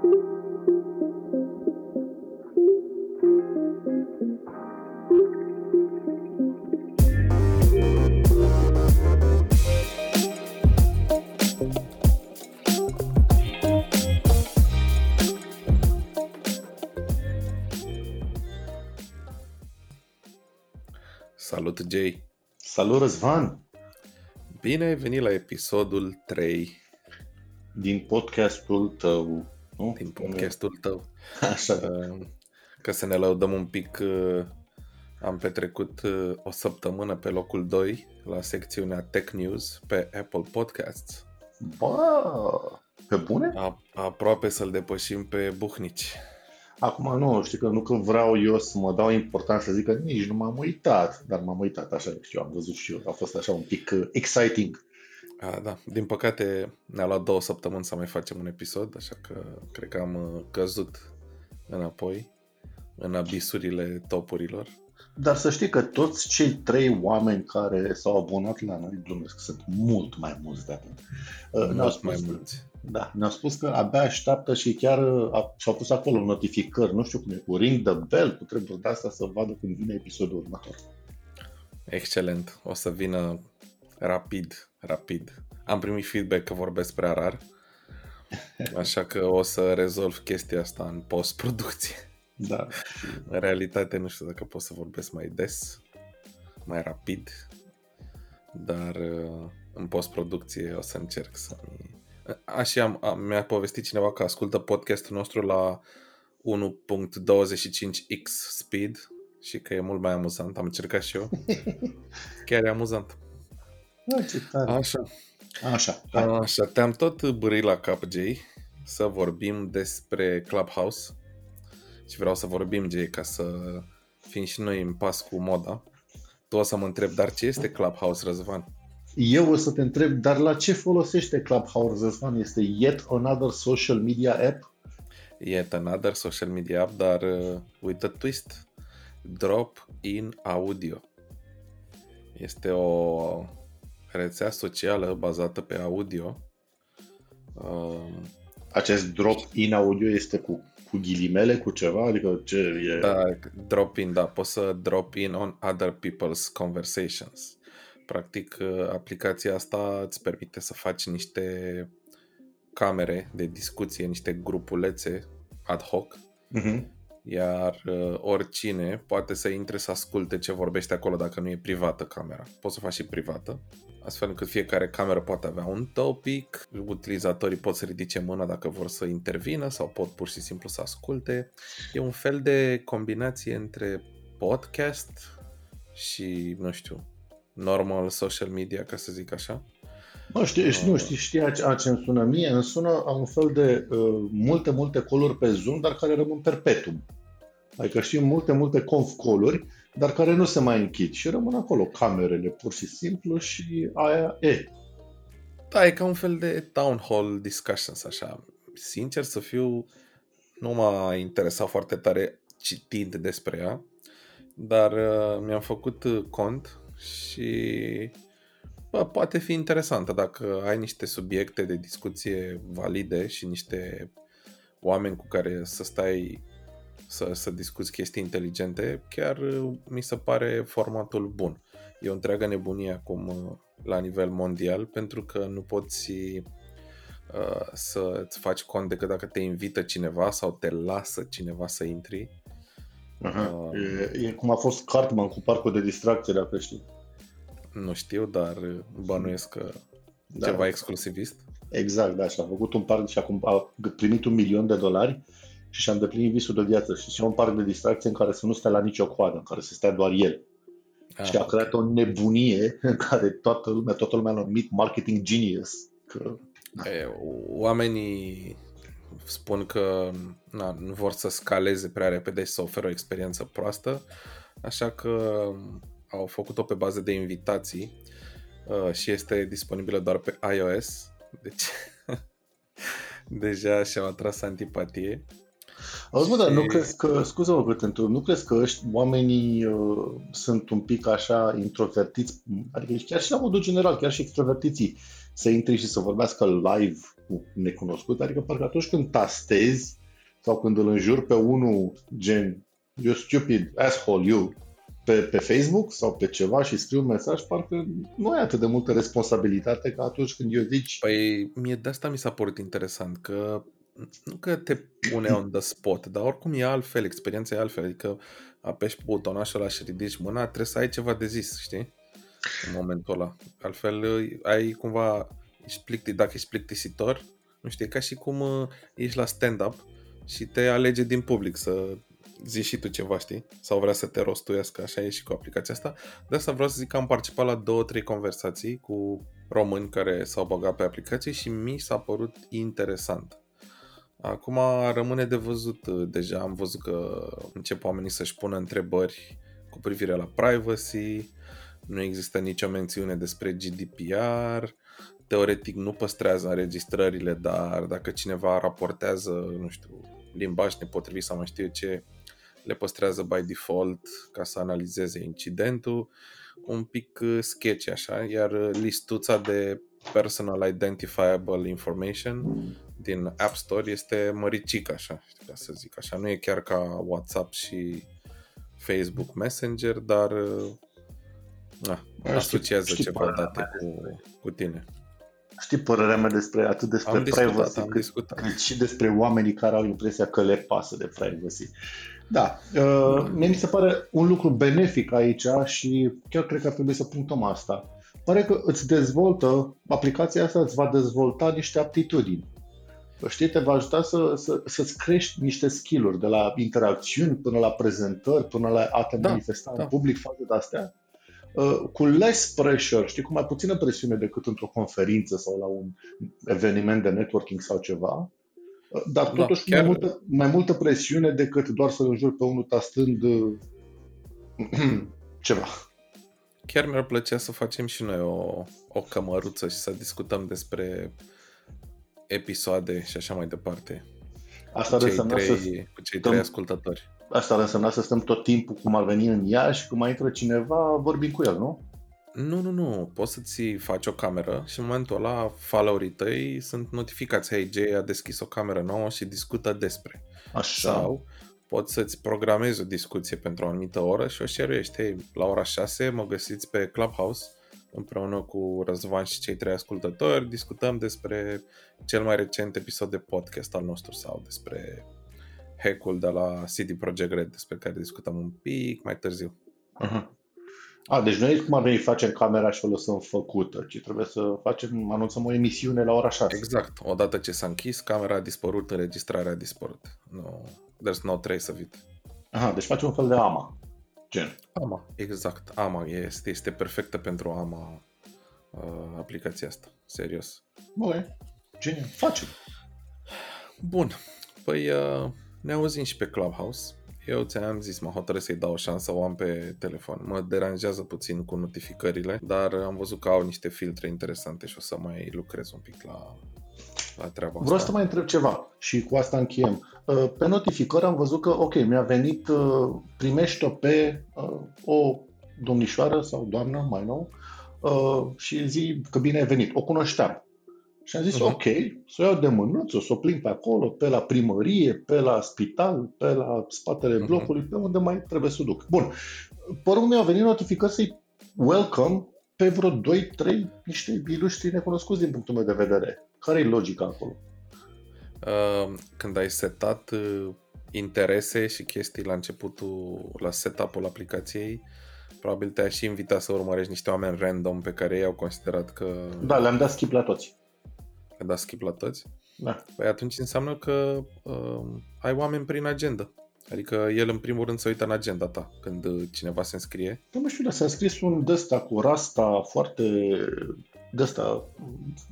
Salut, Jay! Salut, Răzvan! Bine ai venit la episodul 3 din podcastul tău. Nu? din podcastul tău. Așa. Uh, Ca să ne lăudăm un pic, uh, am petrecut uh, o săptămână pe locul 2 la secțiunea Tech News pe Apple Podcasts. Bă, pe bune? A, aproape să-l depășim pe Buhnici. Acum nu, știi că nu că vreau eu să mă dau important să zic că nici nu m-am uitat, dar m-am uitat așa, știu, am văzut și eu, a fost așa un pic uh, exciting. A, da, din păcate ne-a luat două săptămâni să mai facem un episod, așa că cred că am uh, căzut înapoi în abisurile topurilor. Dar să știi că toți cei trei oameni care s-au abonat la noi, glumesc, sunt mult mai mulți de atât. Uh, ne-au Mult spus, mai mulți. Da, ne-au spus că abia așteaptă și chiar uh, a, și-au pus acolo notificări, nu știu cum e, cu ring the bell, cu treburi de asta să vadă când vine episodul următor. Excelent. O să vină rapid, rapid. Am primit feedback că vorbesc prea rar, așa că o să rezolv chestia asta în post-producție. Da. În realitate nu știu dacă pot să vorbesc mai des, mai rapid, dar uh, în post-producție o să încerc să... Așa am, am, mi-a povestit cineva că ascultă podcastul nostru la 1.25x speed și că e mult mai amuzant. Am încercat și eu. Chiar e amuzant. Da, ce tare. Așa. Așa, hai. Așa, te-am tot bârit la cap, Jay, să vorbim despre Clubhouse și vreau să vorbim, Jay, ca să fim și noi în pas cu moda. Tu o să mă întreb, dar ce este Clubhouse, Răzvan? Eu o să te întreb, dar la ce folosește Clubhouse, Răzvan? Este yet another social media app? Yet another social media app, dar uh, with a twist. Drop in audio. Este o rețea socială bazată pe audio. Uh, Acest drop in audio este cu, cu ghilimele, cu ceva? Adică ce e? Da, drop in, da, poți să drop in on other people's conversations. Practic, uh, aplicația asta îți permite să faci niște camere de discuție, niște grupulețe ad hoc, Mhm. Iar uh, oricine poate să intre să asculte ce vorbește acolo dacă nu e privată camera. Poți să faci și privată, astfel încât fiecare cameră poate avea un topic, utilizatorii pot să ridice mâna dacă vor să intervină sau pot pur și simplu să asculte. E un fel de combinație între podcast și, nu știu, normal social media, ca să zic așa. Mă, știi, știi, nu știi, știi a, a ce îmi sună mie? Îmi sună a un fel de uh, multe, multe coluri pe Zoom, dar care rămân perpetuum. Adică știi, multe, multe conf coluri, dar care nu se mai închid și rămân acolo camerele, pur și simplu, și aia e. Da, e ca un fel de town hall discussions, așa. Sincer să fiu, nu m-a interesat foarte tare citind despre ea, dar uh, mi-am făcut uh, cont și bă, poate fi interesantă dacă ai niște subiecte de discuție valide și niște oameni cu care să stai să, să discuți chestii inteligente, chiar uh, mi se pare formatul bun. E o întreagă nebunie acum uh, la nivel mondial pentru că nu poți uh, să-ți faci cont decât dacă te invită cineva sau te lasă cineva să intri. Uh-huh. Uh, E, e cum a fost Cartman cu parcul de distracție, dacă știi. nu știu, dar bănuiesc că Da. ceva exclusivist. Exact, da, și a făcut un parc și acum a primit un milion de dolari și și-a îndeplinit visul de viață și și un parc de distracție în care să nu stea la nicio coadă, în care să stea doar el. și a Ah, creat o nebunie în care toată lumea, toată lumea l-a numit marketing genius. Că, E, oamenii spun că na, nu vor să scaleze prea repede și să oferă o experiență proastă, așa că au făcut-o pe bază de invitații uh, și este disponibilă doar pe iOS, deci deja și-au atras antipatie. Auzi, mă, dar nu Și- crezi că, scuză-mă că te întreb, nu crezi că ăști oamenii uh, sunt un pic așa introvertiți, adică chiar și la modul general, chiar și extrovertiții să intri și să vorbească live cu necunoscut, adică parcă atunci când tastezi sau când îl înjuri pe unul gen you stupid asshole you pe, pe Facebook sau pe ceva și scriu un mesaj, parcă nu ai atât de multă responsabilitate ca atunci când eu zici... Păi mie de asta mi s-a părut interesant, că nu că te pune on the spot, dar oricum e altfel, experiența e altfel, adică apeși pe butonașul ăla și ridici mâna, trebuie să ai ceva de zis, știi? În momentul ăla. Altfel ai cumva, ești plicti, dacă ești plictisitor, nu știu, e ca și cum uh, ești la stand-up și te alege din public să zici și tu ceva, știi? Sau vrea să te rostuiască, așa e și cu aplicația asta. De asta vreau să zic că am participat la două, trei conversații cu români care s-au băgat pe aplicație și mi s-a părut interesant. Acum rămâne de văzut, deja am văzut că încep oamenii să-și pună întrebări cu privire la privacy, nu există nicio mențiune despre GDPR, teoretic nu păstrează înregistrările, dar dacă cineva raportează, nu știu, limbaj nepotrivit sau mai știu eu ce, le păstrează by default ca să analizeze incidentul. Un pic uh, sketchy așa, iar listuța de personal identifiable information din App Store este măricic așa, știu ca să zic așa. Nu e chiar ca WhatsApp și Facebook Messenger, dar uh, na, asociază știi, ceva date cu, cu tine. Știi părerea mea despre atât despre am privacy discutat, am cât, discutat. cât și despre oamenii care au impresia că le pasă de privacy. Da, uh, mie mi se pare un lucru benefic aici și chiar cred că ar trebui să punctăm asta. Pare că îți dezvoltă, aplicația asta îți va dezvolta niște aptitudini. Știi, te va ajuta să, să, să-ți crești niște skill-uri, de la interacțiuni până la prezentări, până la a te da, manifesta da. în public față de astea. Uh, cu less pressure, știi, cu mai puțină presiune decât într-o conferință sau la un eveniment de networking sau ceva, uh, dar da, totuși da, chiar... mai, multă, mai multă presiune decât doar să înjur pe unul tastând uh, ceva. Chiar mi-ar plăcea să facem și noi o, o cămăruță și să discutăm despre episoade și așa mai departe. Asta cu cei, trei, să cu cei trei ascultători. Asta ar însemna să stăm tot timpul cum ar veni în Iași, cum mai intră cineva, vorbim cu el, nu? Nu, nu, nu. Poți să-ți faci o cameră și în momentul ăla followrii tăi sunt notificați. Hei, Jay a deschis o cameră nouă și discută despre. Așa. Sau poți să-ți programezi o discuție pentru o anumită oră și o share Hei, la ora 6 mă găsiți pe Clubhouse împreună cu Răzvan și cei trei ascultători. Discutăm despre cel mai recent episod de podcast al nostru sau despre hack-ul de la CD Projekt Red despre care discutăm un pic mai târziu. Uh-huh. A, deci noi cum ar veni facem camera și o lăsăm făcută, ci trebuie să facem, anunțăm o emisiune la ora 6. Exact. Odată ce s-a închis, camera a dispărut, înregistrarea a dispărut. No, there's no trace of it. Aha, deci facem un fel de AMA. Gen. AMA, exact. AMA este, este perfectă pentru AMA uh, aplicația asta. Serios. Băi, genial. Facem. Bun. Păi uh, ne auzim și pe Clubhouse. Eu ți-am zis, mă hotărăsc să-i dau o șansă, o am pe telefon. Mă deranjează puțin cu notificările, dar am văzut că au niște filtre interesante și o să mai lucrez un pic la, la treaba asta. Vreau să mai întreb ceva și cu asta încheiem. Uh, pe notificări am văzut că, ok, mi-a venit, uh, primești-o pe uh, o domnișoară sau doamnă, mai nou, și zi că bine ai venit. O cunoșteam. Și am zis, uh-huh. ok, să o iau de mânuță, să o plimb pe acolo, pe la primărie, pe la spital, pe la spatele uh-huh. blocului, pe unde mai trebuie să o duc. Bun. Pe urmă mi-au venit notificări să-i welcome pe vreo 2-3 niște ilustri necunoscuți din punctul meu de vedere. Care e logica acolo? Uh, când ai setat uh, interese și chestii la începutul, la setup-ul aplicației, probabil te-ai și invitat să urmărești niște oameni random pe care ei au considerat că... Da, le-am dat skip la toți ai dat skip la toți, da. păi atunci înseamnă că uh, ai oameni prin agenda. Adică el în primul rând se uită în agenda ta când uh, cineva se înscrie. Nu mă știu, dar s-a scris un dăsta cu rasta foarte dăsta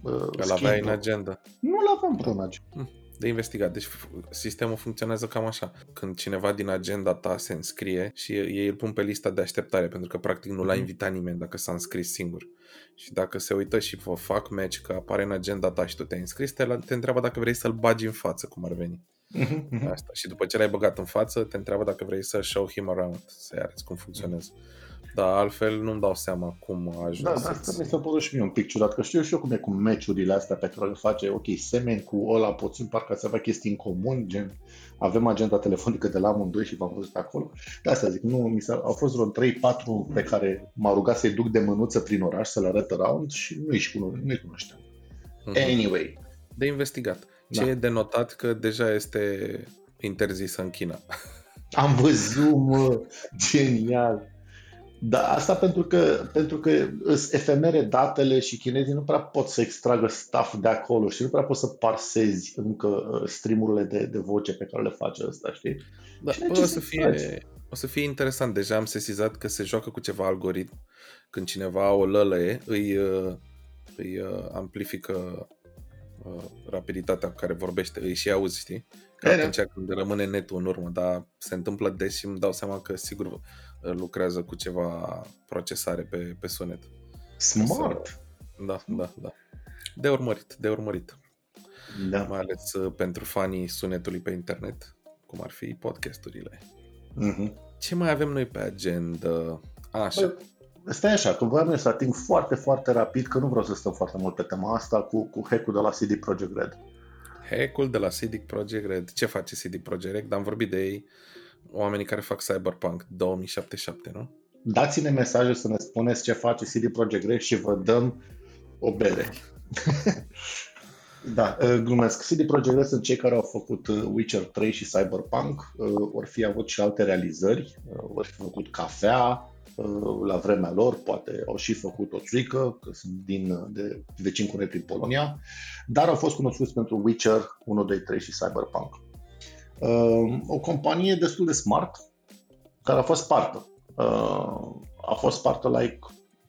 uh, Îl aveai în agenda. Nu-l aveam pe în agenda. Hm de investigat. Deci sistemul funcționează cam așa. Când cineva din agenda ta se înscrie și ei îl pun pe lista de așteptare, pentru că practic nu l-a mhm. invitat nimeni dacă s-a înscris singur. Și dacă se uită și vă fac match că apare în agenda ta și tu te-ai înscris, te, te întreabă dacă vrei să-l bagi în față, cum ar veni. Mhm, Asta. Și după ce l-ai băgat în față, te întreabă dacă vrei să show him around, să-i arăți cum funcționează. Da, altfel nu-mi dau seama cum a ajuns. Da, da, asta mi s-a părut și mie un pic ciudat, că știu și eu cum e cu meciurile astea pe care le face, ok, semeni cu ăla, puțin parcă să avea chestii în comun, gen avem agenda telefonică de la amândoi și v-am văzut acolo. De asta zic, nu, mi s-a, au fost vreo 3-4 pe care m-a rugat să-i duc de mânuță prin oraș să le arăt around și nu-i, cuno- nu-i cunoșteam. Mm-hmm. Anyway. De investigat. Ce da. e denotat că deja este interzisă în China. Am văzut, mă, genial. Da, asta pentru că, pentru că sunt efemere datele și chinezii nu prea pot să extragă staff de acolo și nu prea pot să parsezi încă uh, streamurile de, de voce pe care le face ăsta, știi? Da, bă, o, să fie, o să fie interesant. Deja am sesizat că se joacă cu ceva algoritm. Când cineva o lălăie, îi, uh, îi uh, amplifică rapiditatea cu care vorbește, îi și auzi, știi? Ca atunci când rămâne netul în urmă, dar se întâmplă des și îmi dau seama că sigur lucrează cu ceva procesare pe, pe sunet. Smart! Să, da, da, da. De urmărit, de urmărit. Da. Mai ales uh, pentru fanii sunetului pe internet, cum ar fi podcasturile. Mm-hmm. Ce mai avem noi pe agenda? Așa. Bă, stai așa, că voiam să ating foarte, foarte rapid, că nu vreau să stăm foarte mult pe tema asta cu, cu hack-ul de la CD Projekt Red. Hack-ul de la CD Projekt Red. Ce face CD Projekt Red? Am vorbit de ei oamenii care fac Cyberpunk 2077, nu? Dați-ne mesaje să ne spuneți ce face CD Projekt Red și vă dăm o bere. da, uh, glumesc. CD Projekt Red sunt cei care au făcut uh, Witcher 3 și Cyberpunk. Or uh, fi avut și alte realizări. Or fi făcut cafea la vremea lor, poate au și făcut o țuică, că sunt din, de vecin cu din Polonia, dar au fost cunoscuți pentru Witcher 1, 2, 3 și Cyberpunk. Uh, o companie destul de smart, care a fost spartă. Uh, a fost spartă like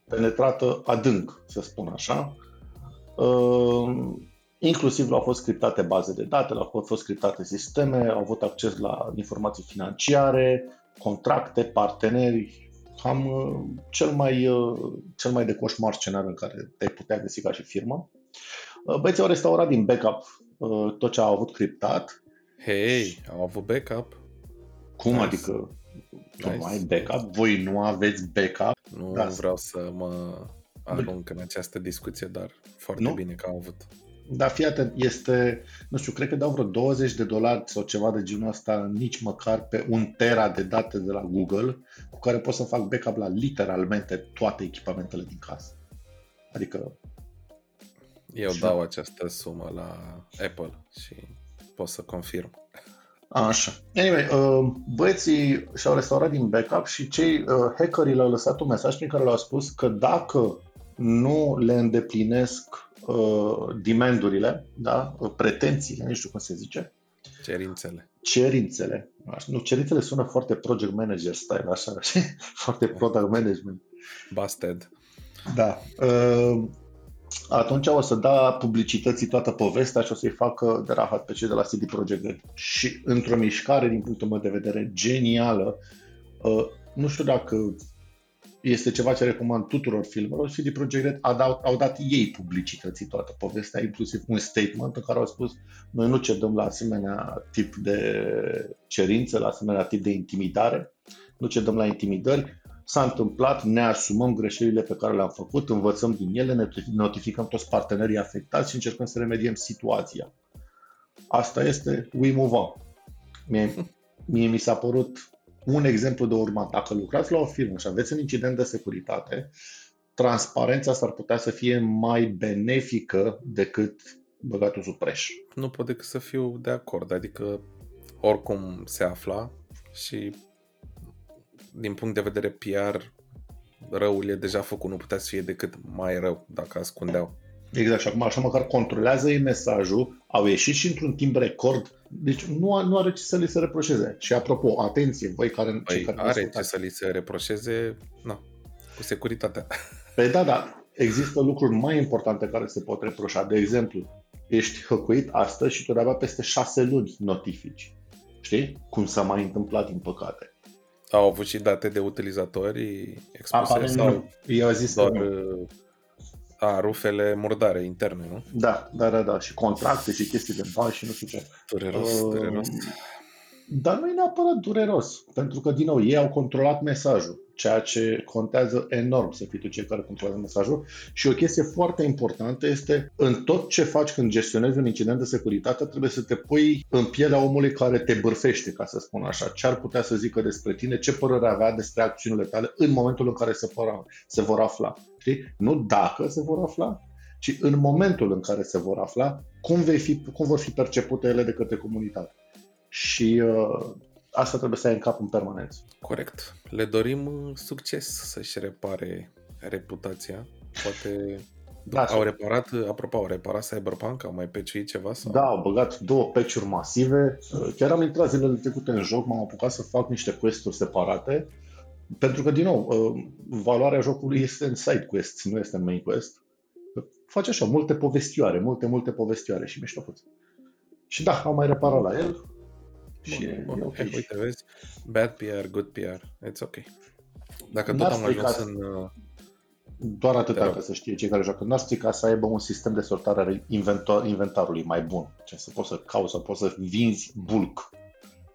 penetrată adânc, să spun așa. Uh, inclusiv au fost scriptate baze de date, au fost scriptate sisteme, au avut acces la informații financiare, contracte, parteneri, cam cel mai, cel mai de coșmar scenariu în care te-ai putea găsi ca și firmă. Băieții au restaurat din backup tot ce au avut criptat Hei, au avut backup. Cum nice. adică? Tu nice. nu ai backup? Voi nu aveți backup? Nu da. vreau să mă arunc în această discuție, dar foarte nu? bine că au avut. Da, fii atent, este, nu știu, cred că dau vreo 20 de dolari sau ceva de genul ăsta, nici măcar pe un tera de date de la Google, cu care pot să fac backup la literalmente toate echipamentele din casă. Adică... Eu dau această sumă la Apple și pot să confirm. Așa. Anyway, uh, băieții și-au restaurat din backup și cei uh, hackerii le-au lăsat un mesaj prin care le-au spus că dacă nu le îndeplinesc uh, demandurile, da? pretențiile, nu știu cum se zice. Cerințele. Cerințele. Nu, cerințele sună foarte project manager style, așa, foarte product management. Busted. Da. Uh, atunci o să da publicității toată povestea și o să-i facă de rahat pe cei de la CD Projekt Red. Și într-o mișcare, din punctul meu de vedere, genială, uh, nu știu dacă este ceva ce recomand tuturor filmelor, CD Projekt Red a dat, au dat ei publicității toată povestea, inclusiv un statement în care au spus noi nu cedăm la asemenea tip de cerințe, la asemenea tip de intimidare, nu cedăm la intimidări, s-a întâmplat, ne asumăm greșelile pe care le-am făcut, învățăm din ele, ne notificăm toți partenerii afectați și încercăm să remediem situația. Asta este We Move On. Mie, mie mi s-a părut un exemplu de urmat. Dacă lucrați la o firmă și aveți un incident de securitate, transparența s-ar putea să fie mai benefică decât băgatul sub preș. Nu pot decât să fiu de acord, adică oricum se afla și din punct de vedere PR, răul e deja făcut, nu putea să fie decât mai rău dacă ascundeau. Exact, și acum așa măcar controlează ei mesajul, au ieșit și într-un timp record, deci nu, nu are ce să li se reproșeze. Și apropo, atenție, voi care... Păi cei care are ce să li se reproșeze, na, cu securitatea. Păi da, da, există lucruri mai importante care se pot reproșa. De exemplu, ești hăcuit astăzi și tu de peste șase luni notifici. Știi? Cum s-a mai întâmplat, din păcate. Au avut și date de utilizatori expuse Aparent sau nu. Eu zis doar uh, a, rufele murdare interne, nu? Da, da, da, da. Și contracte și chestii de bani și nu știu ce. Dureros, uh, dureros. Dar nu e neapărat dureros, pentru că, din nou, ei au controlat mesajul, ceea ce contează enorm să fii tu cei care controlează mesajul. Și o chestie foarte importantă este, în tot ce faci când gestionezi un incident de securitate, trebuie să te pui în pielea omului care te bârfește, ca să spun așa. Ce ar putea să zică despre tine, ce părere avea despre acțiunile tale în momentul în care se, vor, se vor afla. Știi? Nu dacă se vor afla, ci în momentul în care se vor afla, cum, vei fi, cum vor fi percepute ele de către comunitate. Și uh, asta trebuie să ai în cap în permanență. Corect. Le dorim uh, succes să-și repare reputația. Poate da, au reparat, apropo, au reparat Cyberpunk, au mai peciuit ceva? Sau? Da, au băgat două peciuri masive. Uh, chiar am intrat zilele trecute în joc, m-am apucat să fac niște quest-uri separate, pentru că, din nou, uh, valoarea jocului este în side quests, nu este în main quest. Face așa, multe povestioare, multe, multe povestioare și mișto Și da, am mai reparat la el, și bun, bun. okay. Uite, vezi, bad PR, good PR, it's ok. Dacă tot am ajuns în... Uh, doar atât trebuie să știe cei care joacă. N-ar ca să aibă un sistem de sortare inventar, inventarului mai bun. Ce să poți să cauți, să poți să vinzi bulk.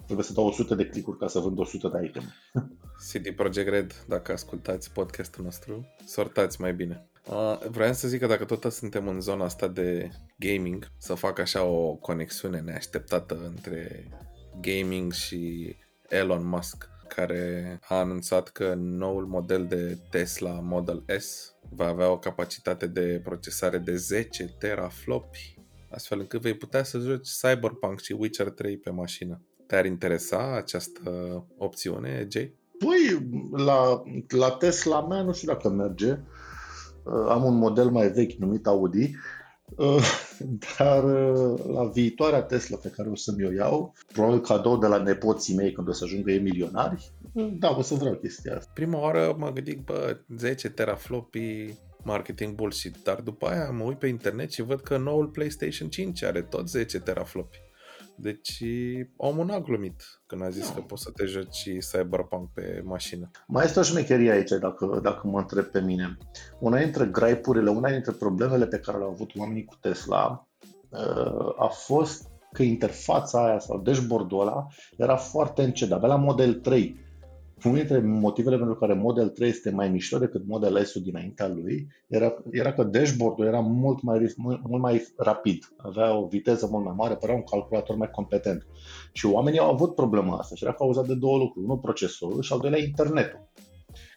Trebuie să dau 100 de clicuri ca să vând 100 de item. CD Projekt Red, dacă ascultați podcastul nostru, sortați mai bine. Uh, vreau să zic că dacă tot suntem în zona asta de gaming, să fac așa o conexiune neașteptată între gaming și Elon Musk, care a anunțat că noul model de Tesla Model S va avea o capacitate de procesare de 10 teraflopi, astfel încât vei putea să joci Cyberpunk și Witcher 3 pe mașină. Te-ar interesa această opțiune, Jay? Păi, la, la Tesla mea nu știu dacă merge. Am un model mai vechi numit Audi Uh, dar uh, la viitoarea Tesla pe care o să-mi o iau, probabil cadou de la nepoții mei când o să ajungă ei milionari, uh, da, o să vreau chestia asta. Prima oară mă gândic, bă, 10 teraflopi marketing bullshit, dar după aia mă uit pe internet și văd că noul PlayStation 5 are tot 10 teraflopi. Deci omul n-a glumit când a zis no. că poți să te joci Cyberpunk pe mașină. Mai este o șmecherie aici, dacă, dacă mă întreb pe mine. Una dintre graipurile, una dintre problemele pe care le-au avut oamenii cu Tesla uh, a fost că interfața aia sau dashboard-ul ăla era foarte încet. Avea la Model 3 unul dintre motivele pentru care Model 3 este mai mișto decât Model S-ul dinaintea lui era, era că dashboard-ul era mult mai, mult, mult mai rapid, avea o viteză mult mai mare, părea un calculator mai competent. Și oamenii au avut problema asta și era cauzat de două lucruri. Unul procesorul și al doilea internetul.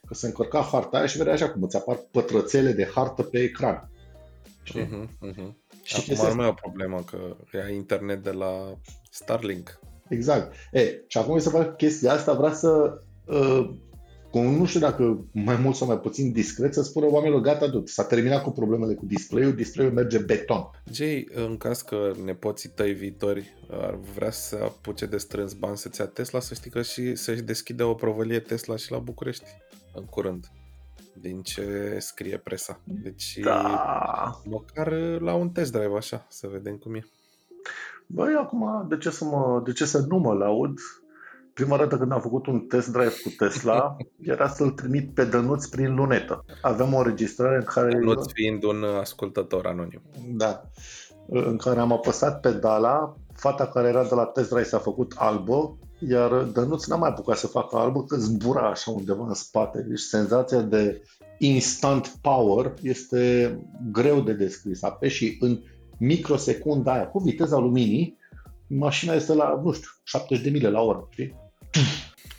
Că se încărca harta aia și vedea așa cum îți apar pătrățele de hartă pe ecran. Uh-huh, uh-huh. Și acum ar mai o problemă că ia internet de la Starlink. Exact. E, și acum mi se pare că chestia asta vrea să Uh, nu știu dacă mai mult sau mai puțin discret, să spună oamenilor, gata, tot, s-a terminat cu problemele cu display-ul, display-ul merge beton. Jay, în caz că nepoții tăi viitori ar vrea să apuce de strâns bani să-ți ia Tesla, să știi că și să-și deschide o provălie Tesla și la București, în curând din ce scrie presa. Deci, da. măcar la un test drive așa, să vedem cum e. Băi, acum, de ce să, mă, de ce să nu mă laud? Prima dată când am făcut un test drive cu Tesla, era să-l trimit pe Dănuț prin lunetă. Aveam o înregistrare în care... Dănuț fiind un ascultător anonim. Da. În care am apăsat pedala, fata care era de la test drive s-a făcut albă, iar Dănuț n-a mai apucat să facă albă, că zbura așa undeva în spate. Deci senzația de instant power este greu de descris. Apeși și în microsecunda aia, cu viteza luminii, mașina este la, nu știu, 70 de mile la oră, știi?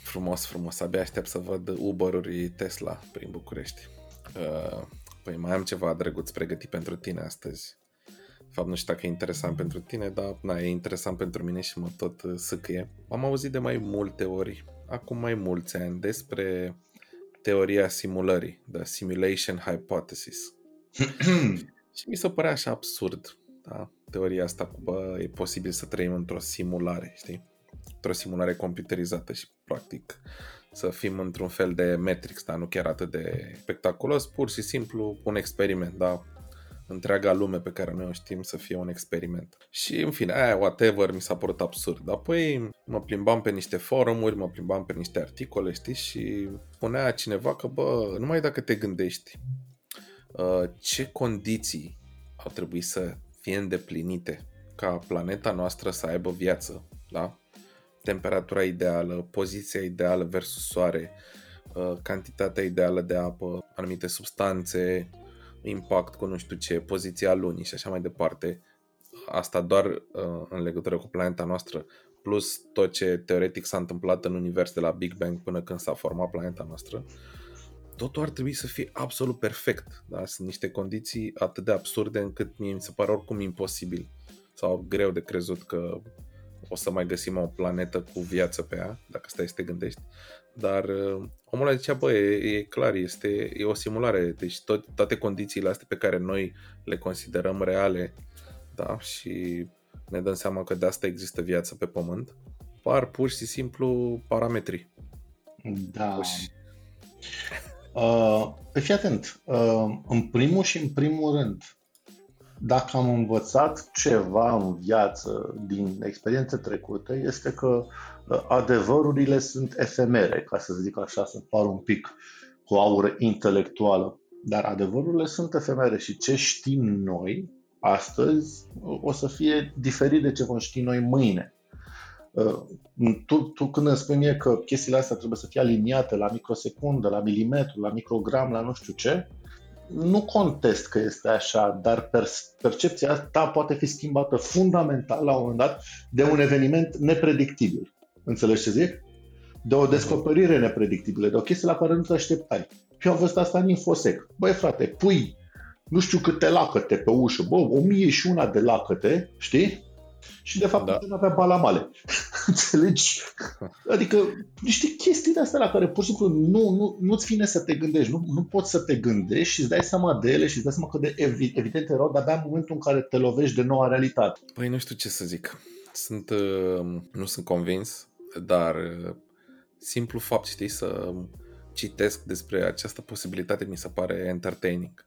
Frumos, frumos. Abia aștept să văd Uber-uri Tesla prin București. Uh, păi mai am ceva drăguț pregătit pentru tine astăzi. De fapt, nu știu dacă e interesant pentru tine, dar na, e interesant pentru mine și mă tot uh, sâcâie. Am auzit de mai multe ori, acum mai mulți ani, despre teoria simulării, the simulation hypothesis. și mi se părea așa absurd, da? teoria asta cu, bă, e posibil să trăim într-o simulare, știi? Într-o simulare computerizată și practic să fim într-un fel de Matrix, dar nu chiar atât de spectaculos, pur și simplu un experiment, da? întreaga lume pe care noi o știm să fie un experiment. Și în fine, aia, whatever, mi s-a părut absurd. Apoi mă plimbam pe niște forumuri, mă plimbam pe niște articole, știi, și spunea cineva că, bă, numai dacă te gândești uh, ce condiții au trebuit să fie îndeplinite ca planeta noastră să aibă viață, da? Temperatura ideală, poziția ideală versus soare, uh, cantitatea ideală de apă, anumite substanțe, impact cu nu știu ce, poziția lunii și așa mai departe. Asta doar uh, în legătură cu planeta noastră, plus tot ce teoretic s-a întâmplat în univers de la Big Bang până când s-a format planeta noastră. Totul ar trebui să fie absolut perfect. Da? Sunt niște condiții atât de absurde încât mie mi se pare oricum imposibil sau greu de crezut că o să mai găsim o planetă cu viață pe ea, dacă stai să te gândești. Dar uh, omul ăla zicea, bă, e, e clar, este, e o simulare, deci tot, toate condițiile astea pe care noi le considerăm reale, da, și ne dăm seama că de asta există viață pe Pământ, par pur și simplu parametri. Da. Puși. Uh, pe fii atent, uh, în primul și în primul rând, dacă am învățat ceva în viață din experiențe trecute, este că uh, adevărurile sunt efemere, ca să zic așa, să par un pic cu aură intelectuală. Dar adevărurile sunt efemere și ce știm noi astăzi o să fie diferit de ce vom ști noi mâine. Uh, tu, tu când îmi spui mie că chestiile astea trebuie să fie aliniate la microsecundă, la milimetru, la microgram, la nu știu ce, nu contest că este așa, dar percepția ta poate fi schimbată fundamental la un moment dat de un eveniment nepredictibil. Înțelegi ce zic? De o descoperire nepredictibilă, de o chestie la care nu te așteptai. Eu am văzut asta în Infosec. Băi frate, pui nu știu câte lacăte pe ușă, bă, o mie și una de lacăte, știi? Și de fapt da. nu avea balamale. Înțelegi? Adică niște chestii de astea la care pur și simplu nu, nu, nu-ți vine să te gândești, nu, nu poți să te gândești și îți dai seama de ele și îți dai seama că de evident erau, dar abia în momentul în care te lovești de noua realitate. Păi nu știu ce să zic. Sunt, uh, nu sunt convins, dar uh, simplu fapt, știi, să citesc despre această posibilitate mi se pare entertaining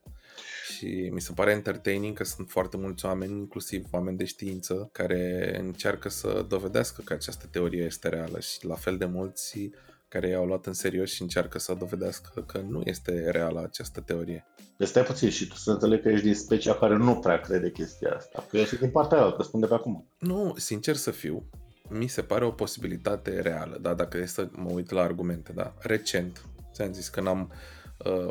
și mi se pare entertaining că sunt foarte mulți oameni, inclusiv oameni de știință, care încearcă să dovedească că această teorie este reală și la fel de mulți care i-au luat în serios și încearcă să dovedească că nu este reală această teorie. Deci stai puțin și tu să înțeleg că ești din specia care nu prea crede chestia asta. Că ești din partea aia, că spun de pe acum. Nu, sincer să fiu, mi se pare o posibilitate reală, da, dacă este să mă uit la argumente, da. Recent, ți-am zis că n-am, Uh,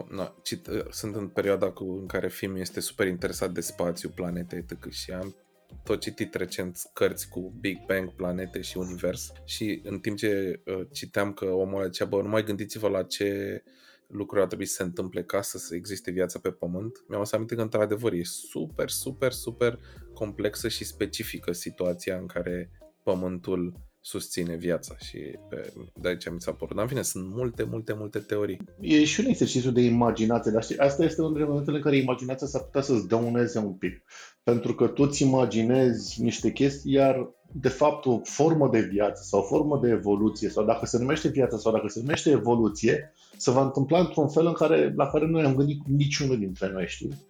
na, cit, uh, sunt în perioada cu, în care film este super interesat de spațiu, planete, etc. Și am tot citit recent cărți cu Big Bang, planete și univers și în timp ce uh, citeam că omul zicea, bă, nu mai gândiți-vă la ce lucruri ar trebui să se întâmple ca să existe viață pe Pământ, mi-am să aminte că într-adevăr e super, super, super complexă și specifică situația în care Pământul susține viața și pe, de aici mi s-a părut. Dar în fine, sunt multe, multe, multe teorii. E și un exercițiu de imaginație, dar știi, asta este unul dintre momentele în care imaginația s-ar putea să-ți dăuneze un pic. Pentru că tu îți imaginezi niște chestii, iar de fapt o formă de viață sau o formă de evoluție sau dacă se numește viață sau dacă se numește evoluție, se va întâmpla într-un fel în care, la care nu ne-am gândit niciunul dintre noi, știi?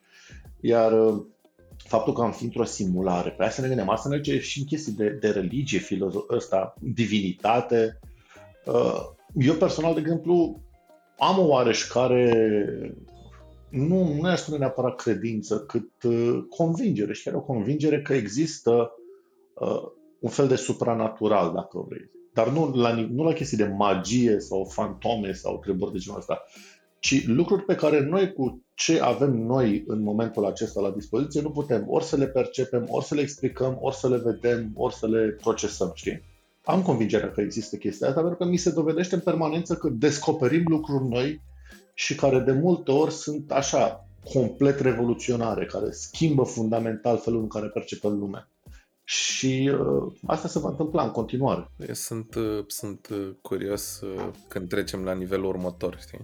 Iar faptul că am fi într-o simulare, pe asta ne gândim, asta merge și în chestii de, de religie, filozo- ăsta, divinitate. Uh, eu personal, de exemplu, am o oareșcare, nu, nu aș spune neapărat credință, cât uh, convingere și chiar o convingere că există uh, un fel de supranatural, dacă vrei. Dar nu la, nu la chestii de magie sau fantome sau treburi de genul ăsta, ci lucruri pe care noi cu ce avem noi în momentul acesta la dispoziție nu putem ori să le percepem, ori să le explicăm, ori să le vedem, ori să le procesăm, știi? Am convingerea că există chestia asta pentru că mi se dovedește în permanență că descoperim lucruri noi și care de multe ori sunt așa complet revoluționare, care schimbă fundamental felul în care percepem lumea. Și uh, asta se va întâmpla în continuare. Sunt, uh, sunt uh, curios uh, când trecem la nivelul următor, știi?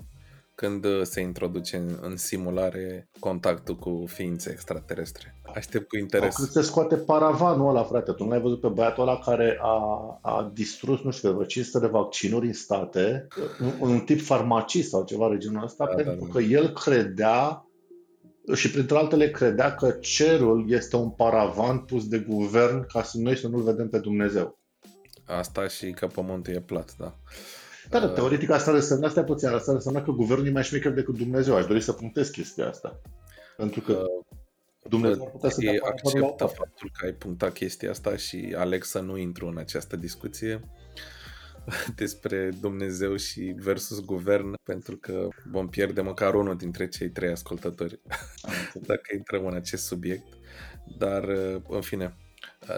Când uh, se introduce în, în simulare contactul cu ființe extraterestre. Aștept cu interes. Sau când se scoate paravanul ăla, frate. Tu nu ai văzut pe băiatul ăla care a, a distrus, nu știu, 500 de vaccinuri în state, un, un tip farmacist sau ceva de genul ăsta, da, pentru da, da. că el credea și printre altele credea că cerul este un paravan pus de guvern ca să noi să nu-l vedem pe Dumnezeu. Asta și că pământul e plat, da. Da, da, teoretic asta ar însemna, asta puțin, asta ar însemna că guvernul e mai șmecher decât Dumnezeu. Aș dori să punctez chestia asta. Pentru că... Dumnezeu ar putea să e dea acceptă faptul că ai punctat chestia asta și aleg să nu intru în această discuție despre Dumnezeu și versus guvern, pentru că vom pierde măcar unul dintre cei trei ascultători dacă intrăm în acest subiect. Dar, în fine,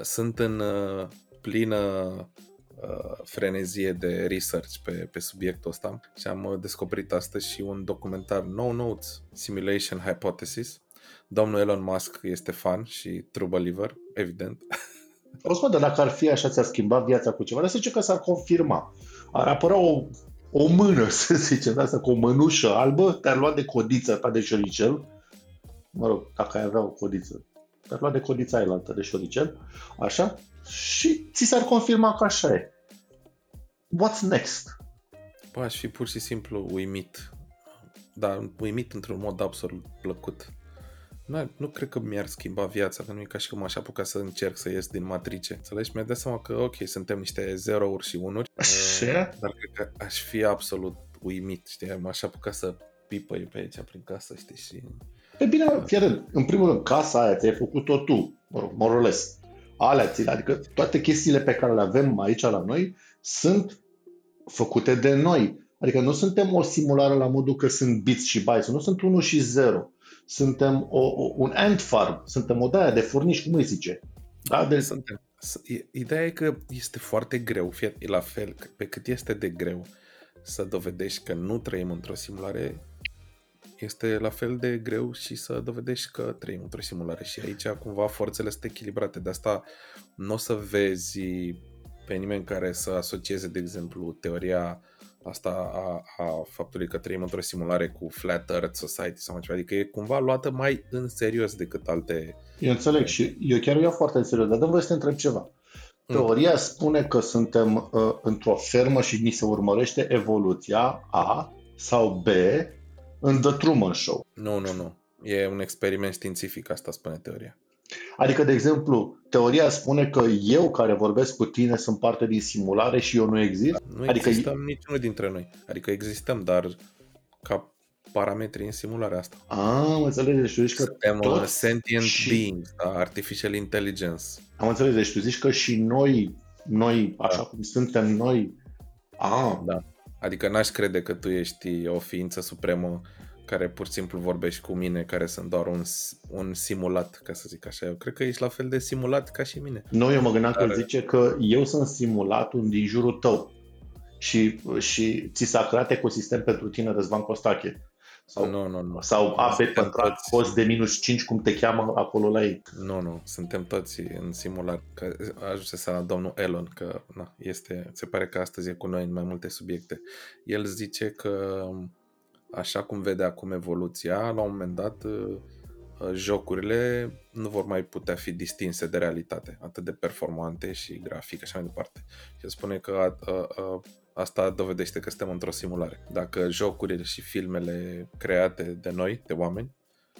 sunt în uh, plină uh, frenezie de research pe, pe subiectul ăsta și am uh, descoperit astăzi și un documentar No Notes Simulation Hypothesis. Domnul Elon Musk este fan și true believer, evident. O să de dacă ar fi așa, ți-a schimbat viața cu ceva, dar să zice că s-ar confirma. Ar apărea o, o mână, să zicem, de asta, cu o mânușă albă, te-ar lua de codiță ta de șoricel, mă rog, dacă ai avea o codiță, te-ar lua de codița aia de șoricel, așa, și ți s-ar confirma că așa e. What's next? Bă, aș fi pur și simplu uimit. Dar uimit într-un mod absolut plăcut. Nu, nu cred că mi-ar schimba viața, că nu e ca și cum aș apuca să încerc să ies din matrice. Înțelegi? Mi-a dat seama că, ok, suntem niște zerouri și unuri, Așa? dar cred că aș fi absolut uimit, știi? M-aș apuca să pipăi pe aici prin casă, știi? Și... Pe bine, fii în primul rând, casa aia ți-ai făcut-o tu, mă rog, moroles. Alea ți adică toate chestiile pe care le avem aici la noi sunt făcute de noi. Adică nu suntem o simulare la modul că sunt bits și bytes, nu sunt 1 și 0 suntem o, o, un ant farm, suntem o daia de furnici, cum îi zice. Da, de... Suntem. Ideea e că este foarte greu, fie la fel, pe cât este de greu să dovedești că nu trăim într-o simulare, este la fel de greu și să dovedești că trăim într-o simulare și aici cumva forțele sunt echilibrate. De asta nu o să vezi pe nimeni care să asocieze, de exemplu, teoria asta a, a faptului că trăim într-o simulare cu Flat Earth Society sau ceva, adică e cumva luată mai în serios decât alte... Eu înțeleg și eu chiar o iau foarte în serios, dar dă să te întreb ceva. Mm. Teoria mm. spune că suntem uh, într-o fermă și ni se urmărește evoluția A sau B în The Truman Show. Nu, nu, nu. E un experiment științific, asta spune teoria. Adică, de exemplu, teoria spune că eu care vorbesc cu tine sunt parte din simulare și eu nu exist? Nu adică existăm niciunul dintre noi. Adică existăm, dar ca parametri în simularea asta. Ah, am înțeles, deci tu zici că Suntem tot sentient și... beings, da? artificial intelligence. Am înțeles, deci tu zici că și noi, noi, așa da. cum suntem noi, ah. Da. Adică n-aș crede că tu ești o ființă supremă care pur și simplu vorbești cu mine, care sunt doar un, un simulat, ca să zic așa. Eu cred că ești la fel de simulat ca și mine. Nu, eu mă gândeam Dar... că zice că eu sunt simulatul din jurul tău și, și ți s-a creat ecosistem pentru tine, Răzvan Costache. Sau, nu, nu, nu. Sau AP pătrat cost de minus 5, cum te cheamă acolo la ei. Nu, nu, suntem toți în simulat. Că ajunge să domnul Elon, că na, este, se pare că astăzi e cu noi în mai multe subiecte. El zice că așa cum vede acum evoluția, la un moment dat uh, uh, jocurile nu vor mai putea fi distinse de realitate, atât de performante și grafic și mai departe. Și spune că a, a, a, asta dovedește că suntem într-o simulare. Dacă jocurile și filmele create de noi, de oameni,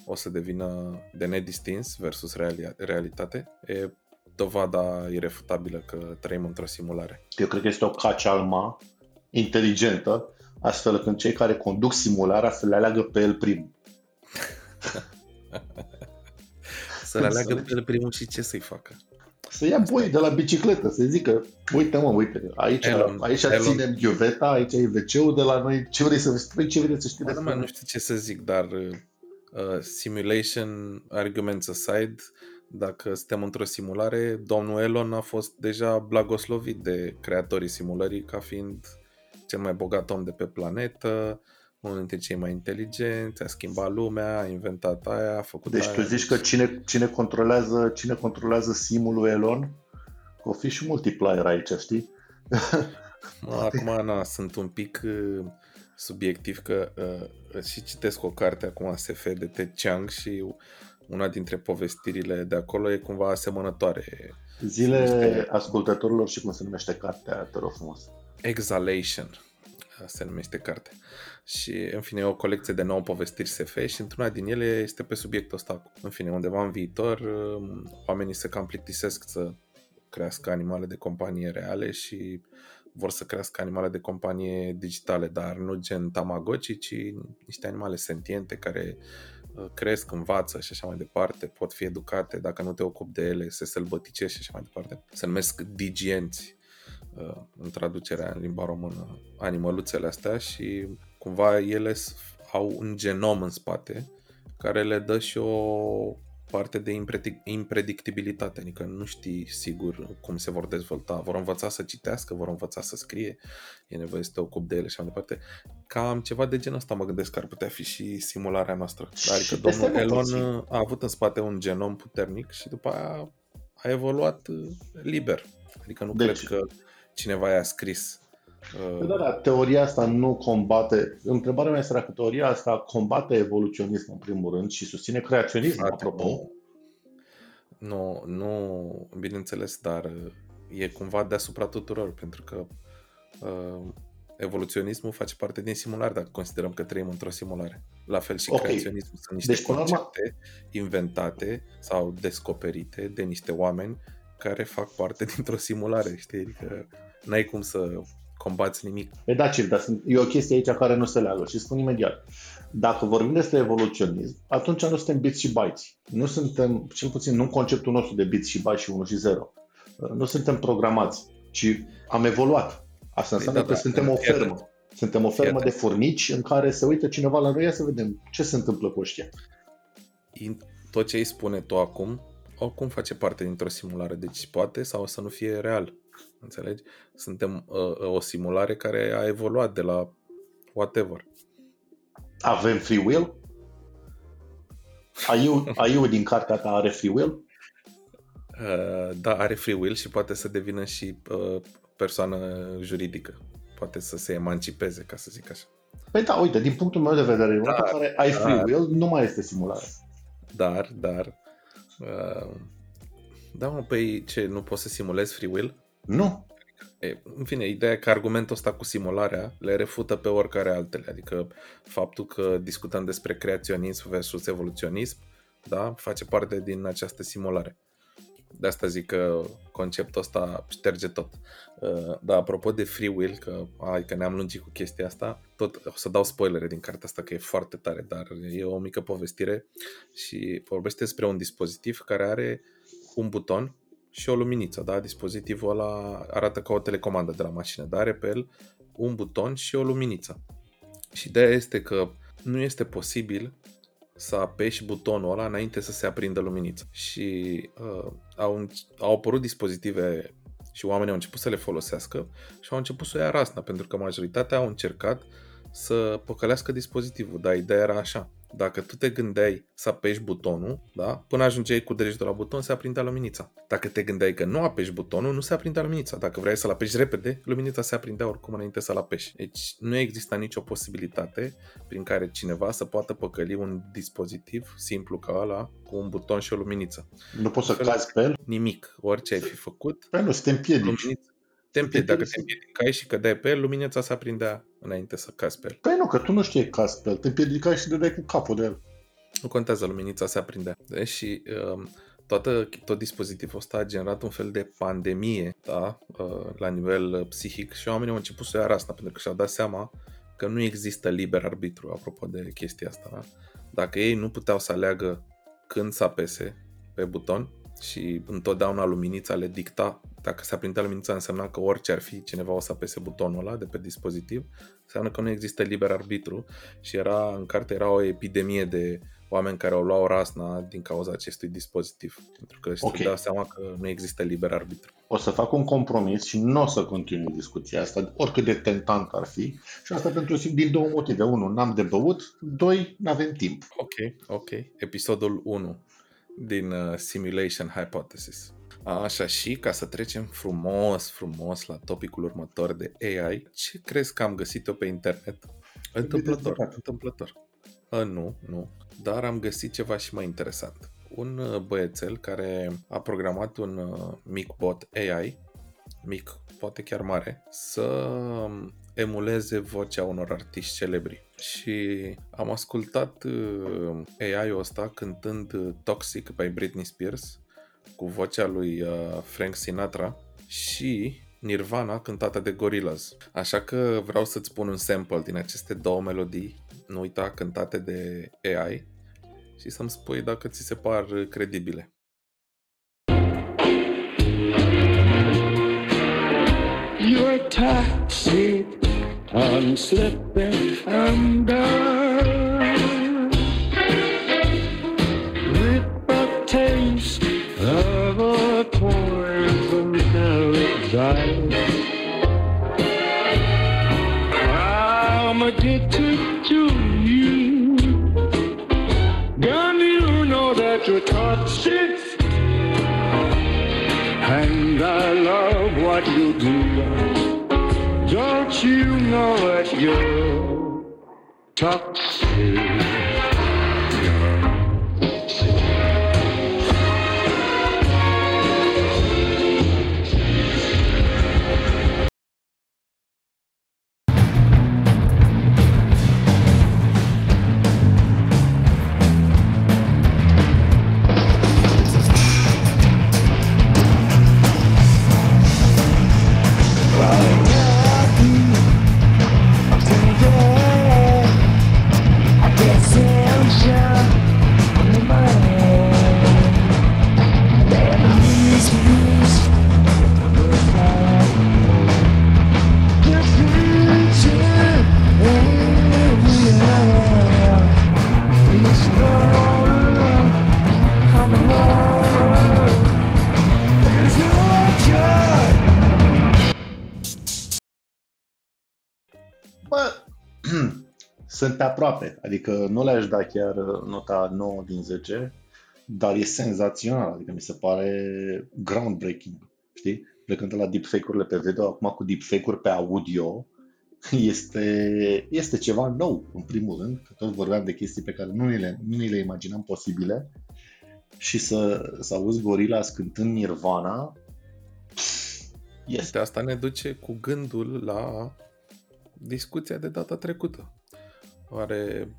o să devină de nedistins versus reali- realitate, e dovada irefutabilă că trăim într-o simulare. Eu cred că este o cacealma inteligentă astfel când cei care conduc simularea să le aleagă pe el primul. să le aleagă pe el primul și ce să-i facă? Să ia boi de la bicicletă, să zică, uite mă, uite, aici, Elon, aici Elon. ținem ghiuveta, aici e wc de la noi, ce vrei să, vrei, ce vrei să știi? Bă, nu știu ce să zic, dar uh, simulation arguments aside, dacă suntem într-o simulare, domnul Elon a fost deja blagoslovit de creatorii simulării ca fiind cel mai bogat om de pe planetă, unul dintre cei mai inteligenți, a schimbat lumea, a inventat aia, a făcut Deci aia. tu zici că cine, cine, controlează, cine controlează simul lui Elon? O fi și multiplier aici, știi? Mă, acum, na, sunt un pic uh, subiectiv că uh, și citesc o carte acum SF de Ted Chiang și una dintre povestirile de acolo e cumva asemănătoare. Zile ascultătorilor și cum se numește cartea, te rog frumos. Exhalation se numește carte. Și, în fine, e o colecție de nouă povestiri SF și într-una din ele este pe subiectul ăsta. În fine, undeva în viitor, um, oamenii se cam plictisesc să crească animale de companie reale și vor să crească animale de companie digitale, dar nu gen Tamagotchi, ci niște animale sentiente care uh, cresc, învață și așa mai departe, pot fi educate, dacă nu te ocupi de ele, se sălbăticești și așa mai departe. Se numesc digienți uh, în traducerea în limba română animăluțele astea și cumva ele au un genom în spate care le dă și o parte de impredictibilitate, adică nu știi sigur cum se vor dezvolta. Vor învăța să citească, vor învăța să scrie, e nevoie să te ocupi de ele și mai departe. Cam ceva de genul ăsta mă gândesc că ar putea fi și simularea noastră. Adică domnul Elon a avut în spate un genom puternic și după aia a evoluat uh, liber. Adică nu deci, cred că cineva i-a scris Uh, da, da, teoria asta nu combate. Întrebarea mea este dacă teoria asta combate evoluționism în primul rând și susține creaționism, Frate, apropo. Nu, nu, bineînțeles, dar e cumva deasupra tuturor, pentru că uh, evoluționismul face parte din simulare, dacă considerăm că trăim într-o simulare. La fel și okay. creaționismul. Sunt niște deci, concepte urma... inventate sau descoperite de niște oameni care fac parte dintr-o simulare, știi? Adică n-ai cum să combați nimic. E da, Cil, dar e o chestie aici care nu se leagă și spun imediat. Dacă vorbim despre evoluționism, atunci nu suntem bits și bytes. Nu suntem, cel puțin nu conceptul nostru de bits și bytes și 1 și 0. Nu suntem programați, ci am evoluat. Asta păi înseamnă da, că da, suntem o fermă. Suntem o fermă de furnici în care se uită cineva la noi să vedem ce se întâmplă cu ăștia. Tot ce îi spune tu acum, oricum face parte dintr-o simulare, deci poate sau să nu fie real. Înțelegi? Suntem uh, o simulare care a evoluat de la whatever. Avem free will? Aiu, Aiu din cartea ta are free will? Uh, da, are free will și poate să devină și uh, persoană juridică. Poate să se emancipeze, ca să zic așa. Păi da, uite, din punctul meu de vedere, în momentul în care ai free dar, will, nu mai este simulare. Dar, dar, uh, da, mă, păi ce, nu poți să simulezi free will? Nu. E, în fine, ideea că argumentul ăsta cu simularea le refută pe oricare altele. Adică faptul că discutăm despre creaționism versus evoluționism, da, face parte din această simulare. De asta zic că conceptul ăsta șterge tot. Uh, da, apropo de free will, că, ai, că ne-am lungit cu chestia asta, tot o să dau spoilere din cartea asta, că e foarte tare, dar e o mică povestire și vorbește despre un dispozitiv care are un buton și o luminiță, da? Dispozitivul ăla arată ca o telecomandă de la mașină, dar are pe el un buton și o luminiță. Și ideea este că nu este posibil să apeși butonul ăla înainte să se aprindă luminița. Și uh, au, au apărut dispozitive și oamenii au început să le folosească și au început să o ia rasna, pentru că majoritatea au încercat să păcălească dispozitivul, dar ideea era așa. Dacă tu te gândeai să apeși butonul, da? până ajungeai cu degetul la buton, se aprindea luminița. Dacă te gândeai că nu apeși butonul, nu se aprindea luminița. Dacă vrei să-l apeși repede, luminița se aprindea oricum înainte să-l apeși. Deci nu exista nicio posibilitate prin care cineva să poată păcăli un dispozitiv simplu ca ăla cu un buton și o luminiță. Nu poți să cazi pe el? Nimic. Orice ai fi făcut. Păi nu, să te împiedici. Luminița, te împiedici. Dacă te împiedicai și cădeai pe el, luminița se aprindea înainte să cazi pe el. Păi nu, că tu nu știi cazi pe el. Te împiedicai și dai cu capul de el. Nu contează, luminița se aprindea. Deci, și um, toată, tot dispozitivul ăsta a generat un fel de pandemie da? Uh, la nivel uh, psihic și oamenii au început să ia rasta pentru că și-au dat seama că nu există liber arbitru apropo de chestia asta. Da? Dacă ei nu puteau să aleagă când să apese pe buton, și întotdeauna luminița le dicta, dacă se aprindea luminița însemna că orice ar fi cineva o să apese butonul ăla de pe dispozitiv, înseamnă că nu există liber arbitru și era, în carte era o epidemie de oameni care au luat rasna din cauza acestui dispozitiv, pentru că okay. dau seama că nu există liber arbitru. O să fac un compromis și nu o să continui discuția asta, oricât de tentant ar fi, și asta pentru din două motive. Unu, n-am de băut, doi, n-avem timp. Ok, ok. Episodul 1 din uh, Simulation Hypothesis. Așa, și ca să trecem frumos, frumos la topicul următor de AI, ce crezi că am găsit eu pe internet? Întâmplător, întâmplător. A, nu, nu, dar am găsit ceva și mai interesant. Un uh, băiețel care a programat un uh, mic bot AI, mic, poate chiar mare, să um, emuleze vocea unor artiști celebri. Și am ascultat uh, AI-ul ăsta cântând uh, Toxic by Britney Spears cu vocea lui uh, Frank Sinatra și Nirvana cântată de Gorillaz. Așa că vreau să-ți pun un sample din aceste două melodii, nu uita, cântate de AI și să-mi spui dacă ți se par credibile. You're toxic, I'm slipping under toxic? Sunt pe aproape, adică nu le-aș da chiar nota 9 din 10, dar e senzațional, adică mi se pare groundbreaking, știi? Plecând la deepfake-urile pe video, acum cu deepfake-uri pe audio, este, este ceva nou, în primul rând, că tot vorbeam de chestii pe care nu le, nu le imaginam posibile și să, să auzi Gorilla cântând Nirvana, este. Asta ne duce cu gândul la discuția de data trecută. Oare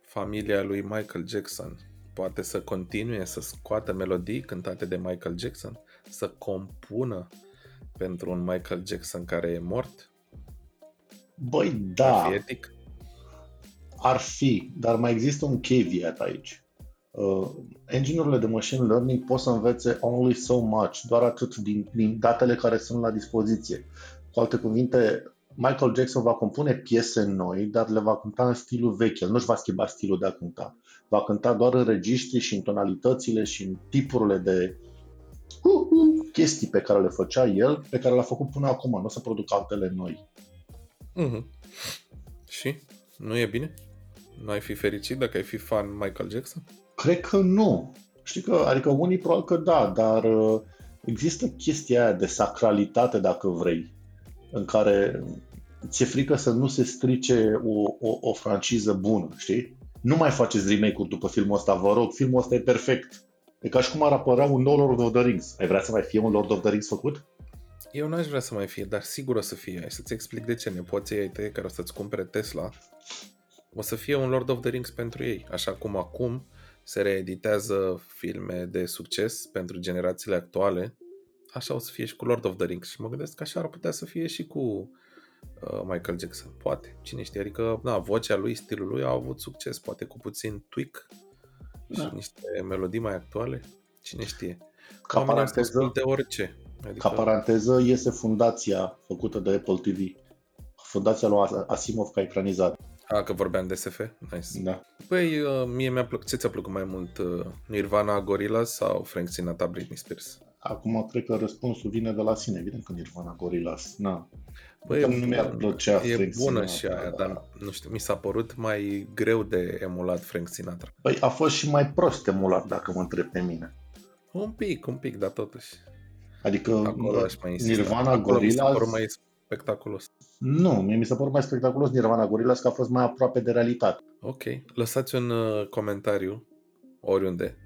familia lui Michael Jackson poate să continue să scoată melodii cântate de Michael Jackson? Să compună pentru un Michael Jackson care e mort? Băi, da. Ar fi etic? Ar fi, dar mai există un caveat aici. Uh, engine-urile de machine learning pot să învețe only so much, doar atât din, din datele care sunt la dispoziție. Cu alte cuvinte, Michael Jackson va compune piese noi, dar le va cânta în stilul vechi. El nu-și va schimba stilul de a cânta. Va cânta doar în registri și în tonalitățile și în tipurile de chestii pe care le făcea el, pe care le-a făcut până acum. Nu o să produc altele noi. Mm-hmm. Și? Nu e bine? Nu ai fi fericit dacă ai fi fan Michael Jackson? Cred că nu. Știi că, adică unii probabil că da, dar uh, există chestia aia de sacralitate, dacă vrei în care ți-e frică să nu se strice o, o, o franciză bună, știi? Nu mai faceți remake-uri după filmul ăsta, vă rog, filmul ăsta e perfect. E ca și cum ar apărea un nou Lord of the Rings. Ai vrea să mai fie un Lord of the Rings făcut? Eu n-aș vrea să mai fie, dar sigur o să fie. Hai să-ți explic de ce. Nepoții ai tăi care o să-ți cumpere Tesla o să fie un Lord of the Rings pentru ei. Așa cum acum se reeditează filme de succes pentru generațiile actuale așa o să fie și cu Lord of the Rings și mă gândesc că așa ar putea să fie și cu uh, Michael Jackson. Poate, cine știe, adică na, vocea lui, stilul lui a avut succes, poate cu puțin tweak da. și niște melodii mai actuale, cine știe. Ca Oamenii paranteză, de orice. Adică... Ca paranteză, iese fundația făcută de Apple TV. Fundația lui Asimov ca ecranizat. A, că vorbeam de SF? Nice. Da. Păi, uh, mie mi-a plăcut, ce ți-a plăcut mai mult? Uh, Nirvana, Gorillaz sau Frank Sinatra, Britney Spears? Acum cred că răspunsul vine de la sine, evident că Nirvana Gorillaz. Na. Băi, nu mi-ar plăcea e Frank bună Sinatra, și aia, dar da. nu știu, mi s-a părut mai greu de emulat Frank Sinatra. Păi a fost și mai prost emulat, dacă mă întreb pe mine. Un pic, un pic, dar totuși. Adică Acolo mai Nirvana Gorillaz... Mi mai spectaculos. Nu, mie mi s-a părut mai spectaculos Nirvana Gorillaz că a fost mai aproape de realitate. Ok, lăsați un uh, comentariu oriunde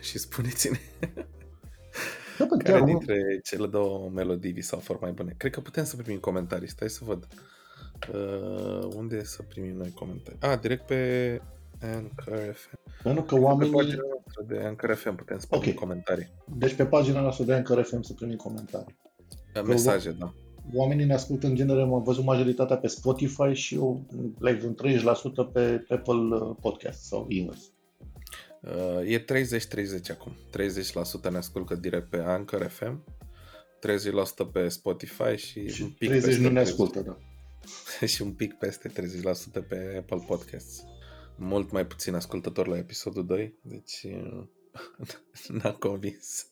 și spuneți-ne da, care chiar, dintre nu? cele două melodii vi s-au fost mai bune. Cred că putem să primim comentarii, stai să văd. Uh, unde să primim noi comentarii? Ah, direct pe Anchor FM. Pentru că oamenii... Pe pagina noastră de Anchor FM putem să primim okay. comentarii. Deci pe pagina noastră de Anchor FM să primim comentarii. Mesaje, da oamenii ne ascultă în genere, am văzut majoritatea pe Spotify și eu like un 30% pe Apple Podcast sau invers. Uh, e 30-30 acum. 30% ne ascultă direct pe Anchor FM, 30% pe Spotify și, Și un pic 30 peste nu ne ascultă, da. și un pic peste 30% pe Apple Podcasts. Mult mai puțin ascultător la episodul 2, deci uh, n-am convins.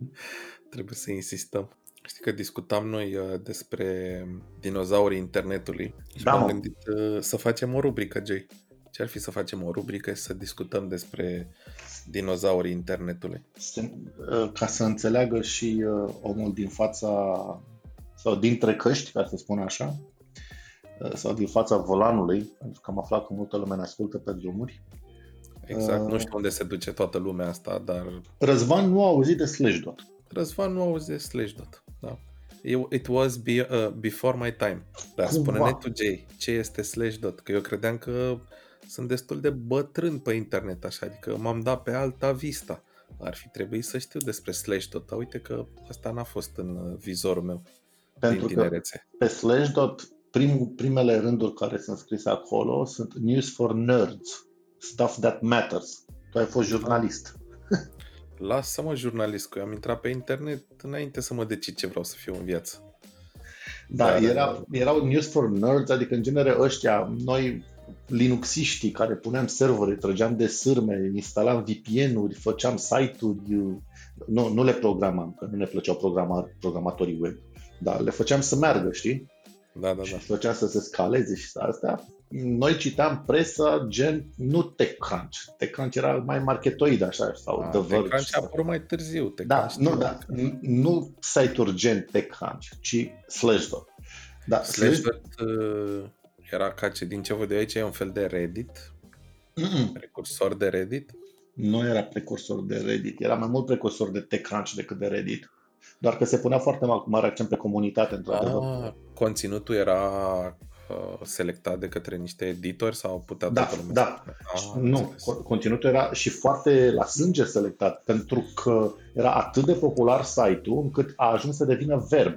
Trebuie să insistăm. Știi că discutam noi uh, despre dinozaurii internetului și Da, m-am mă. gândit uh, să facem o rubrică, Jay. Ce ar fi să facem o rubrică și să discutăm despre dinozaurii internetului? Se- uh, ca să înțeleagă și uh, omul din fața sau dintre căști, ca să spun așa, uh, sau din fața volanului, pentru că am aflat că multă lume ne ascultă pe drumuri. Exact, Uh. nu știu unde se duce toată lumea asta, dar Răzvan nu a auzit de Slashdot. Răzvan nu auzi de Slashdot. Da. It it was be, uh, before my time. Dar Cumva. spune-ne tu, Jay, ce este Slashdot? Că eu credeam că sunt destul de bătrân pe internet așa, adică m-am dat pe alta vista. Ar fi trebuit să știu despre Slashdot, dar uite că asta n-a fost în uh, vizorul meu Pentru din că tinerețe. pe Slashdot, prim, primele rânduri care sunt scrise acolo sunt News for Nerds, Stuff That Matters. Tu ai fost jurnalist. Lasă-mă jurnalist, că eu am intrat pe internet înainte să mă decid ce vreau să fiu în viață. Da, Dar, era, erau News for Nerds, adică în genere ăștia, noi linuxiștii care puneam servere, trăgeam de sârme, instalam VPN-uri, făceam site-uri, nu, nu le programam, că nu ne plăceau programa, programatorii web, dar le făceam să meargă, știi? Da, da, Și da. făceam să se scaleze și să astea. Noi citam presa gen, nu TechCrunch. TechCrunch era mai marketoid așa, sau A, The Verge. TechCrunch a sau- apărut mai târziu. Da, TechCrunch nu, știu da, că- n- nu site-uri gen TechCrunch, ci Slashdot. Da, Slashdot uh, era ca ce din ce văd eu aici e un fel de Reddit, Mm-mm. precursor de Reddit. Nu era precursor de Reddit, era mai mult precursor de TechCrunch decât de Reddit. Doar că se punea foarte ma- mare accent pe comunitate, într-adevăr. Ah, conținutul era uh, selectat de către niște editori sau putea Da, toată lumea da. să... Ah, am nu, înțeles. co- conținutul era și foarte la sânge selectat, pentru că era atât de popular site-ul încât a ajuns să devină verb.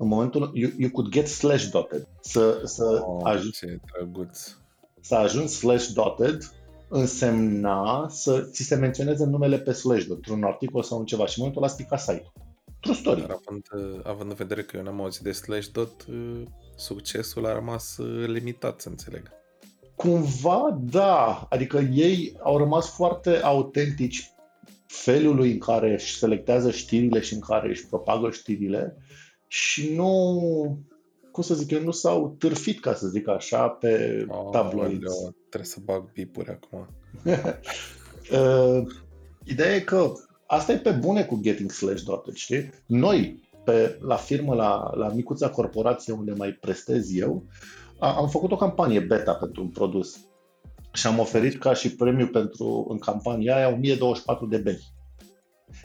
În momentul you, you could get slash dotted. Să, să, Oh, aj- ce drăguț. să ajungi slash dotted însemna să ți se menționeze numele pe slash dot, într-un articol sau în ceva și în momentul ăla spica site-ul. True story. Dar având, uh, având în vedere că eu n-am auzit de Slashdot, uh, succesul a rămas uh, limitat, să înțeleg. Cumva, da. Adică ei au rămas foarte autentici felului în care își selectează știrile și în care își propagă știrile și nu, cum să zic eu, nu s-au târfit, ca să zic așa, pe Oh, tabloids. aoleu, trebuie să bag bipuri acum. Uh, ideea e că asta e pe bune cu Getting Slash Dotted, știi? Noi, pe, la firmă, la, la micuța corporație unde mai prestez eu, a, am făcut o campanie beta pentru un produs și am oferit ca și premiu pentru, în campania aia, 1024 de beri.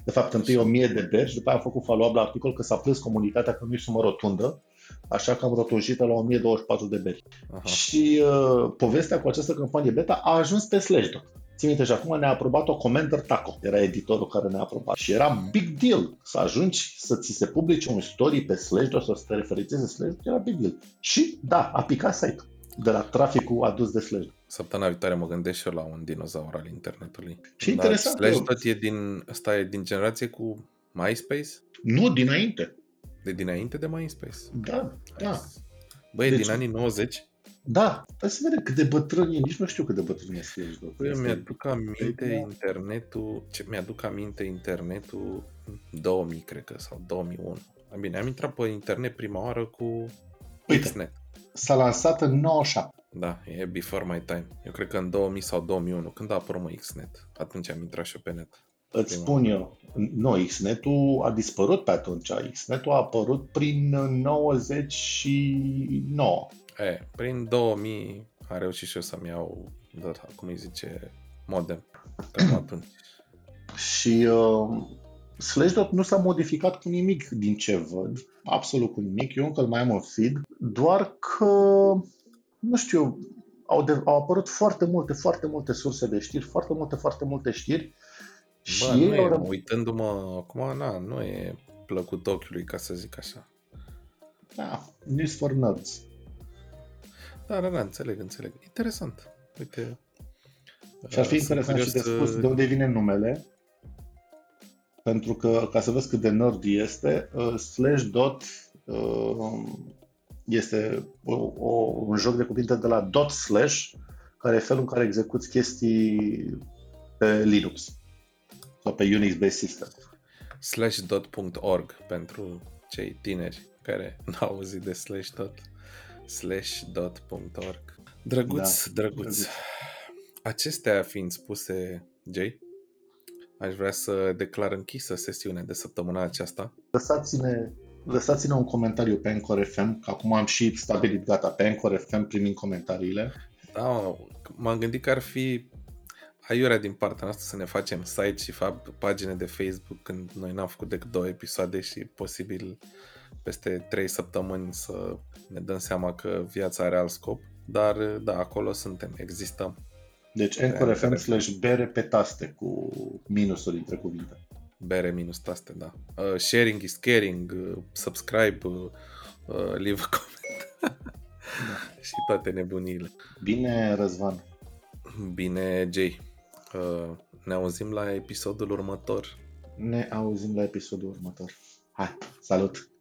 De fapt, întâi 1000 de beri și după aia am făcut follow-up la articol că s-a plâns comunitatea că nu e sumă rotundă, așa că am rotunjit-o la 1024 de beri. Aha. Și uh, povestea cu această campanie beta a ajuns pe Slashdot. Țin minte și acum ne-a aprobat-o Commander Taco. Era editorul care ne-a aprobat. Și era big deal să ajungi să ți se publice un story pe Slashdot sau să te referențeze Slashdot. Era big deal. Și da, a picat site-ul de la traficul adus de Slashdot. Săptămâna viitoare mă gândesc și eu la un dinozaur al internetului. Și interesant că- Slashdot e din, ăsta e din generație cu MySpace? Nu, dinainte. De dinainte de MySpace. Da, da. Băi, Deci- din anii 90, Da, hai să vedem cât de bătrân e. Nici nu știu cât de bătrân e Slashdot. Băi, eu Este- mi-aduc aminte Păi, internetul, ce, mi-aduc aminte internetul în 2000, cred că, sau 2001. Bine, am intrat pe internet prima oară cu Uite. Xnet. S-a lansat în 97. Da, e before my time. Eu cred că în 2000 sau 2001, când a apărut mă Xnet. Atunci am intrat și eu pe net. Îți Prima. spun eu, nu, Xnet-ul a dispărut pe atunci. Xnet-ul a apărut prin 99. E, prin 2000 am reușit și eu să-mi iau, da, cum îi zice, modem. Cam atunci. Și uh, Slashdot nu s-a modificat cu nimic din ce văd, absolut cu nimic. Eu încă îl mai am în feed, doar că, nu știu, au, de, au apărut foarte multe, foarte multe surse de știri, foarte multe, foarte multe știri. Și Bă, nu ei au e, rămas... uitându-mă acum, na, nu e plăcut ochiului, ca să zic așa. Da, News for Nerds. Da, da, da, înțeleg, înțeleg. Interesant. Uite, Și ar fi interesant și de spus de unde vine numele, pentru că, ca să vezi cât de nerd este, uh, slash dot uh, este o, o, un joc de cuvinte de la dot slash, care e felul în care execuți chestii pe Linux sau pe Unix-based system. Slashdot.org pentru cei tineri care n-au auzit de slashdot. Slashdot.org Drăguț, da, drăguț. drăguț. Acestea fiind spuse, Jay, aș vrea să declar închisă sesiunea de săptămâna aceasta. Lăsați-ne, lăsați-ne un comentariu pe Anchor FM, că acum am și stabilit gata pe Anchor FM primim comentariile. Da, m-am gândit că ar fi aiurea din partea noastră să ne facem site și fapt pagine de Facebook când noi n-am făcut decât două episoade și posibil peste trei săptămâni să ne dăm seama că viața are alt scop. Dar da, acolo suntem, existăm. Deci Anchor FM slash bere pe taste cu minusul între cuvinte. Bere minus taste, da. Uh, sharing is caring, uh, subscribe, uh, uh, leave a comment. da. și toate nebunile. Bine, Răzvan. Bine, Jay. Uh, ne auzim la episodul următor. Ne auzim la episodul următor. Hai, salut!